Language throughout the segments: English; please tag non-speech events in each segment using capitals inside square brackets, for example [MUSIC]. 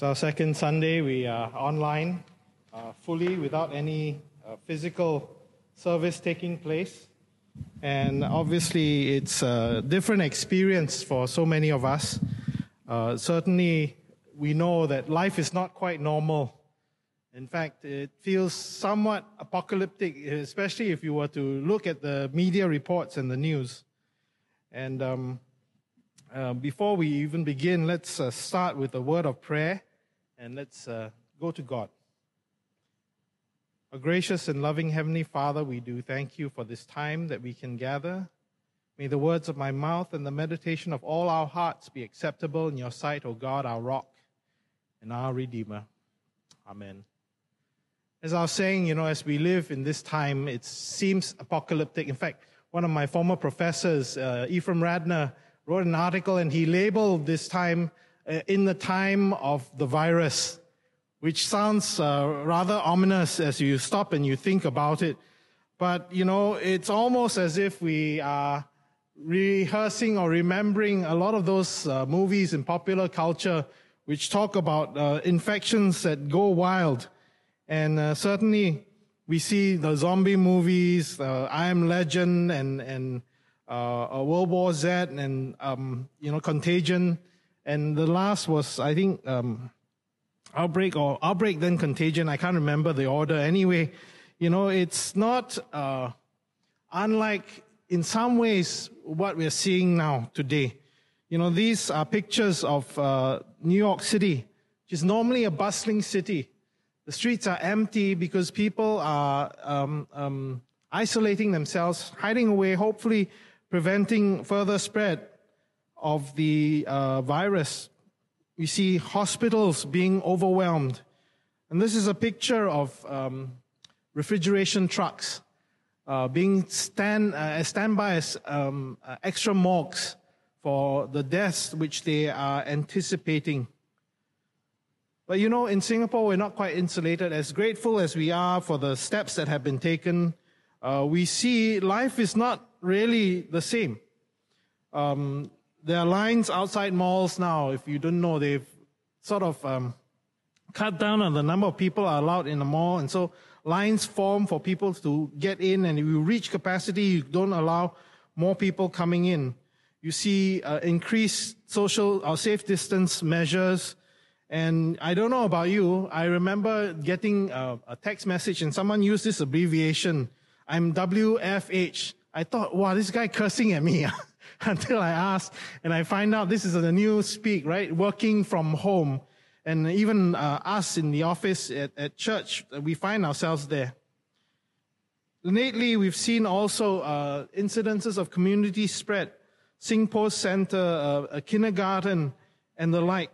It's our second Sunday. We are online uh, fully without any uh, physical service taking place. And obviously, it's a different experience for so many of us. Uh, certainly, we know that life is not quite normal. In fact, it feels somewhat apocalyptic, especially if you were to look at the media reports and the news. And um, uh, before we even begin, let's uh, start with a word of prayer and let's uh, go to God. A gracious and loving Heavenly Father, we do thank you for this time that we can gather. May the words of my mouth and the meditation of all our hearts be acceptable in your sight, O God, our rock and our Redeemer. Amen. As I was saying, you know, as we live in this time, it seems apocalyptic. In fact, one of my former professors, uh, Ephraim Radner, wrote an article and he labeled this time in the time of the virus, which sounds uh, rather ominous as you stop and you think about it. But, you know, it's almost as if we are rehearsing or remembering a lot of those uh, movies in popular culture which talk about uh, infections that go wild. And uh, certainly we see the zombie movies, I Am Legend and, and uh, World War Z and um, you know Contagion, and the last was I think um, Outbreak or Outbreak then Contagion. I can't remember the order. Anyway, you know it's not uh, unlike in some ways what we're seeing now today. You know these are pictures of uh, New York City, which is normally a bustling city. The streets are empty because people are um, um, isolating themselves, hiding away, hopefully preventing further spread of the uh, virus. We see hospitals being overwhelmed. And this is a picture of um, refrigeration trucks uh, being stand, uh, standby as um, uh, extra morgues for the deaths which they are anticipating. But you know, in Singapore, we're not quite insulated. As grateful as we are for the steps that have been taken, uh, we see life is not really the same. Um, there are lines outside malls now. If you don't know, they've sort of um, cut down on the number of people are allowed in the mall, and so lines form for people to get in. And if you reach capacity, you don't allow more people coming in. You see uh, increased social or safe distance measures. And I don't know about you. I remember getting a, a text message, and someone used this abbreviation. I'm WFH. I thought, wow, this guy cursing at me [LAUGHS] [LAUGHS] until I asked, and I find out this is a new speak, right? Working from home. And even uh, us in the office at, at church, we find ourselves there. Lately, we've seen also uh, incidences of community spread, SingPost Center, uh, a kindergarten, and the like.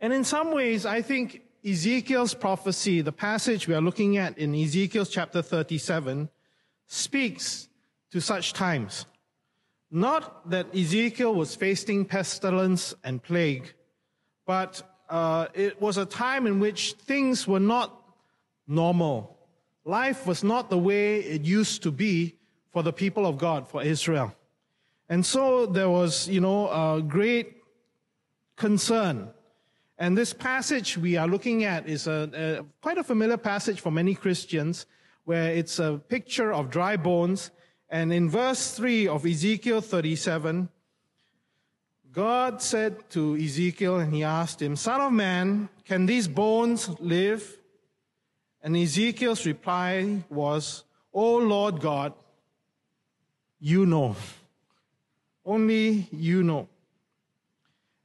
And in some ways, I think Ezekiel's prophecy, the passage we are looking at in Ezekiel chapter 37, speaks to such times. Not that Ezekiel was facing pestilence and plague, but uh, it was a time in which things were not normal. Life was not the way it used to be for the people of God, for Israel. And so there was, you know, a great concern. And this passage we are looking at is a, a quite a familiar passage for many Christians where it's a picture of dry bones. And in verse 3 of Ezekiel 37, God said to Ezekiel, and he asked him, Son of man, can these bones live? And Ezekiel's reply was, O Lord God, you know. Only you know.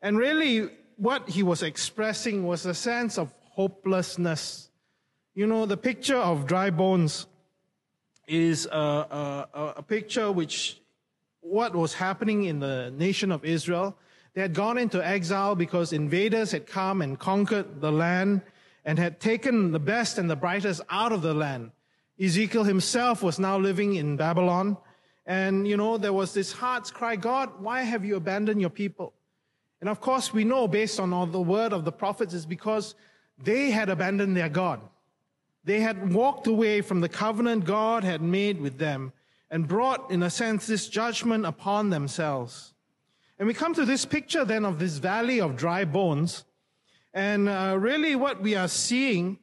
And really, what he was expressing was a sense of hopelessness you know, the picture of dry bones is a, a, a picture which what was happening in the nation of Israel. They had gone into exile because invaders had come and conquered the land and had taken the best and the brightest out of the land. Ezekiel himself was now living in Babylon. And, you know, there was this heart's cry, God, why have you abandoned your people? And of course, we know based on all the word of the prophets is because they had abandoned their God. They had walked away from the covenant God had made with them and brought, in a sense, this judgment upon themselves. And we come to this picture then of this valley of dry bones. And uh, really, what we are seeing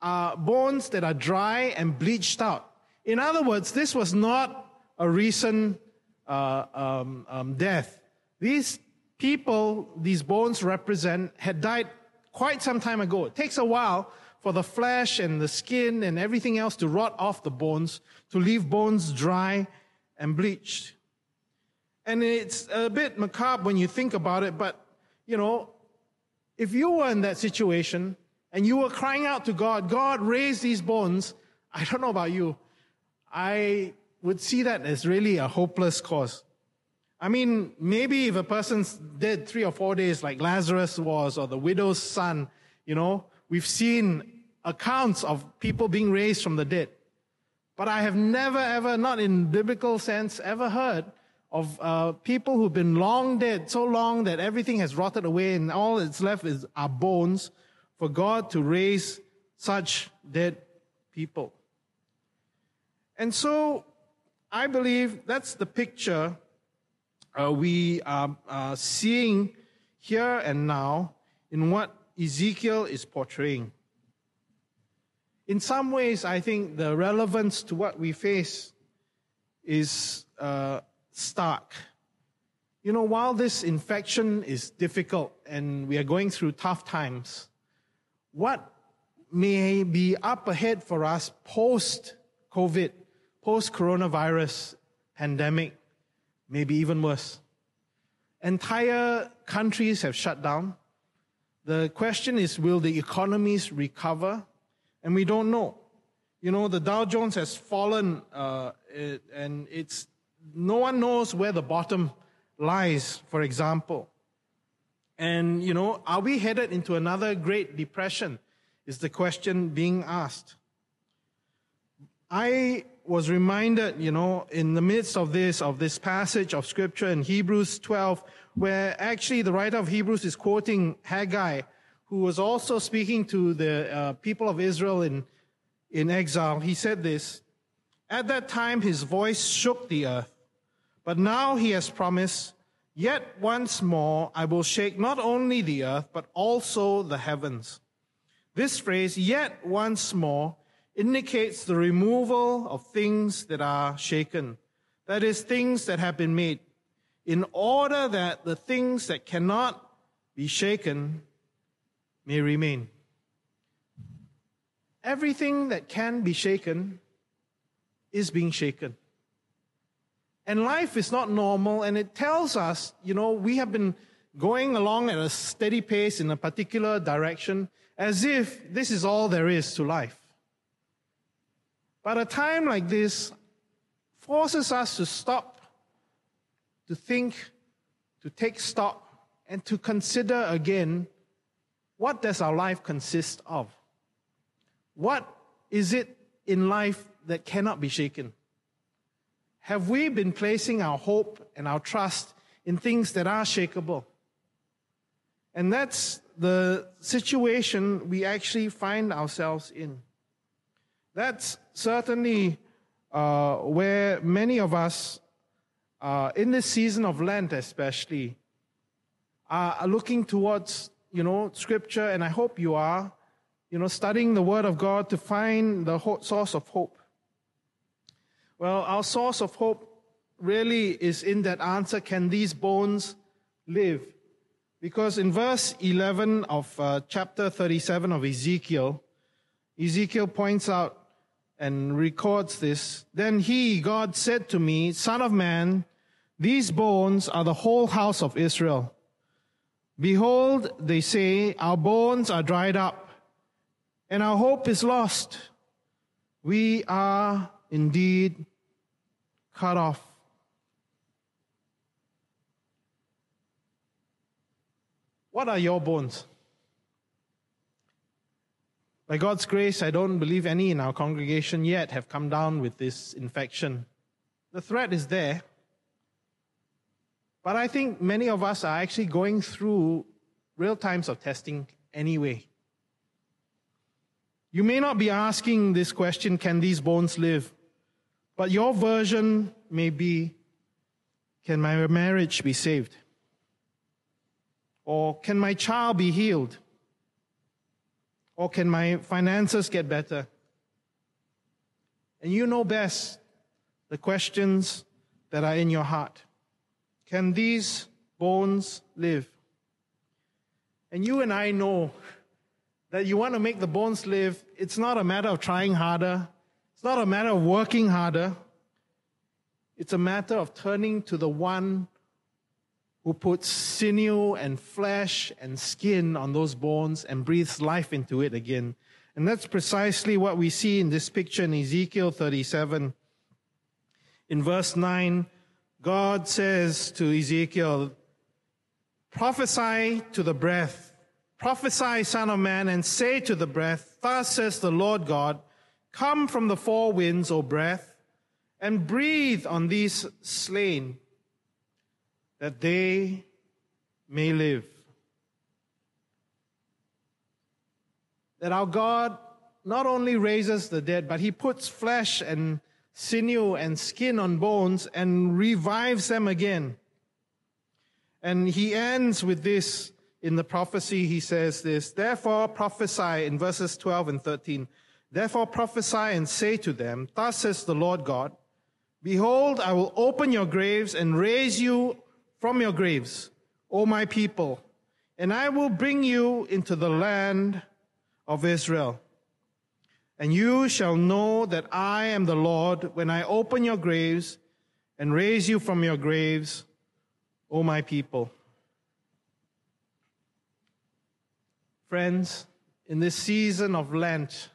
are bones that are dry and bleached out. In other words, this was not a recent uh, um, um, death. These people, these bones represent, had died quite some time ago. It takes a while for the flesh and the skin and everything else to rot off the bones, to leave bones dry and bleached. And it's a bit macabre when you think about it, but, you know, if you were in that situation and you were crying out to God, God, raise these bones, I don't know about you. I would see that as really a hopeless cause. I mean, maybe if a person's dead three or four days, like Lazarus was, or the widow's son, you know, we've seen accounts of people being raised from the dead. But I have never, ever, not in biblical sense, ever heard of uh, people who've been long dead, so long that everything has rotted away and all that's left is our bones, for God to raise such dead people. And so I believe that's the picture uh, we are uh, seeing here and now in what Ezekiel is portraying. In some ways, I think the relevance to what we face is uh, stark. You know, while this infection is difficult and we are going through tough times, what may be up ahead for us post COVID, post coronavirus pandemic, maybe even worse. Entire countries have shut down. The question is, will the economies recover? And we don't know. You know, the Dow Jones has fallen, uh, it, and it's no one knows where the bottom lies, for example. And, you know, are we headed into another Great Depression? Is the question being asked. I was reminded, you know, in the midst of this, of this passage of scripture in Hebrews 12, where actually the writer of Hebrews is quoting Haggai, who was also speaking to the uh, people of Israel in, in exile. He said this, at that time his voice shook the earth, but now he has promised, yet once more I will shake not only the earth, but also the heavens. This phrase, yet once more, indicates the removal of things that are shaken. That is, things that have been made, in order that the things that cannot be shaken may remain. Everything that can be shaken is being shaken. And life is not normal, and it tells us, you know, we have been going along at a steady pace in a particular direction as if this is all there is to life. But a time like this forces us to stop, to think, to take stock, and to consider again what does our life consist of? What is it in life that cannot be shaken? Have we been placing our hope and our trust in things that are shakable? And that's the situation we actually find ourselves in. That's certainly uh, where many of us, uh, in this season of Lent especially, are looking towards, you know, Scripture, and I hope you are, you know, studying the Word of God to find the source of hope. Well, our source of hope really is in that answer can these bones live? Because in verse 11 of uh, chapter 37 of Ezekiel, Ezekiel points out and records this. Then he, God, said to me, Son of man, these bones are the whole house of Israel. Behold, they say, Our bones are dried up, and our hope is lost. We are indeed cut off. What are your bones? By God's grace, I don't believe any in our congregation yet have come down with this infection. The threat is there. But I think many of us are actually going through real times of testing anyway. You may not be asking this question, can these bones live? But your version may be, can my marriage be saved? Or can my child be healed? Or can my finances get better? And you know best the questions that are in your heart. Can these bones live? And you and I know that you want to make the bones live. It's not a matter of trying harder. It's not a matter of working harder. It's a matter of turning to the one who puts sinew and flesh and skin on those bones and breathes life into it again. And that's precisely what we see in this picture in Ezekiel 37. In verse 9, God says to Ezekiel, Prophesy to the breath, prophesy, Son of Man, and say to the breath, Thus says the Lord God, Come from the four winds, O breath, and breathe on these slain, that they may live. That our God not only raises the dead, but He puts flesh and sinew and skin on bones and revives them again. And he ends with this in the prophecy. He says this, therefore prophesy in verses 12 and 13. Therefore prophesy and say to them, thus says the Lord God, behold, I will open your graves and raise you from your graves, O my people, and I will bring you into the land of Israel. And you shall know that I am the Lord when I open your graves and raise you from your graves, O my people. Friends, in this season of Lent,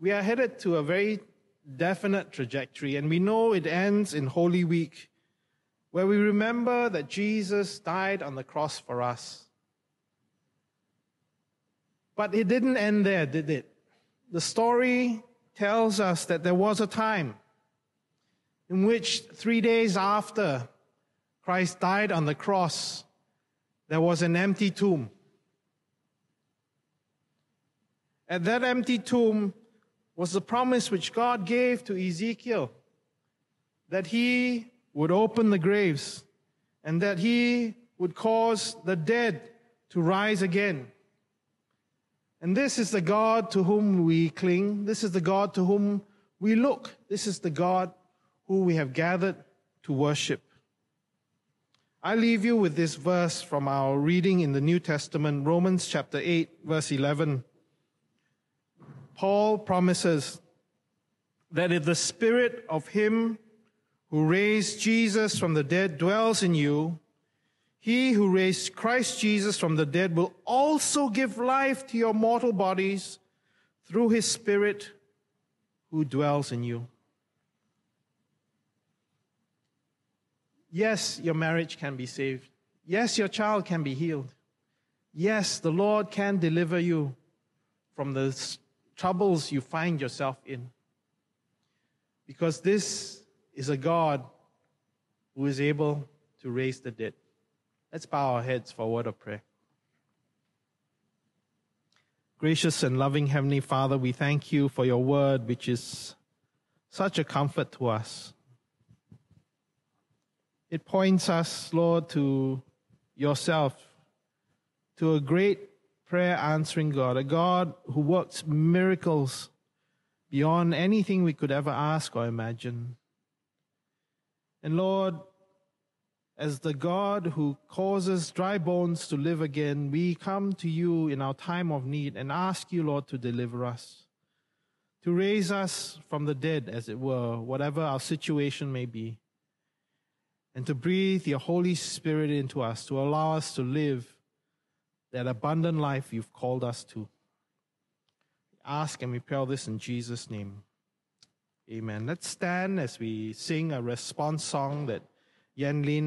we are headed to a very definite trajectory, and we know it ends in Holy Week, where we remember that Jesus died on the cross for us. But it didn't end there, did it? the story tells us that there was a time in which three days after Christ died on the cross, there was an empty tomb. At that empty tomb was the promise which God gave to Ezekiel that he would open the graves and that he would cause the dead to rise again. And this is the God to whom we cling. This is the God to whom we look. This is the God who we have gathered to worship. I leave you with this verse from our reading in the New Testament, Romans chapter 8, verse 11. Paul promises that if the spirit of him who raised Jesus from the dead dwells in you, he who raised Christ Jesus from the dead will also give life to your mortal bodies through his Spirit who dwells in you. Yes, your marriage can be saved. Yes, your child can be healed. Yes, the Lord can deliver you from the troubles you find yourself in. Because this is a God who is able to raise the dead. Let's bow our heads for a word of prayer. Gracious and loving Heavenly Father, we thank you for your word, which is such a comfort to us. It points us, Lord, to yourself, to a great prayer answering God, a God who works miracles beyond anything we could ever ask or imagine. And Lord, as the God who causes dry bones to live again, we come to you in our time of need and ask you, Lord, to deliver us, to raise us from the dead, as it were, whatever our situation may be, and to breathe your Holy Spirit into us, to allow us to live that abundant life you've called us to. Ask and we pray all this in Jesus' name. Amen. Let's stand as we sing a response song that Yan Lin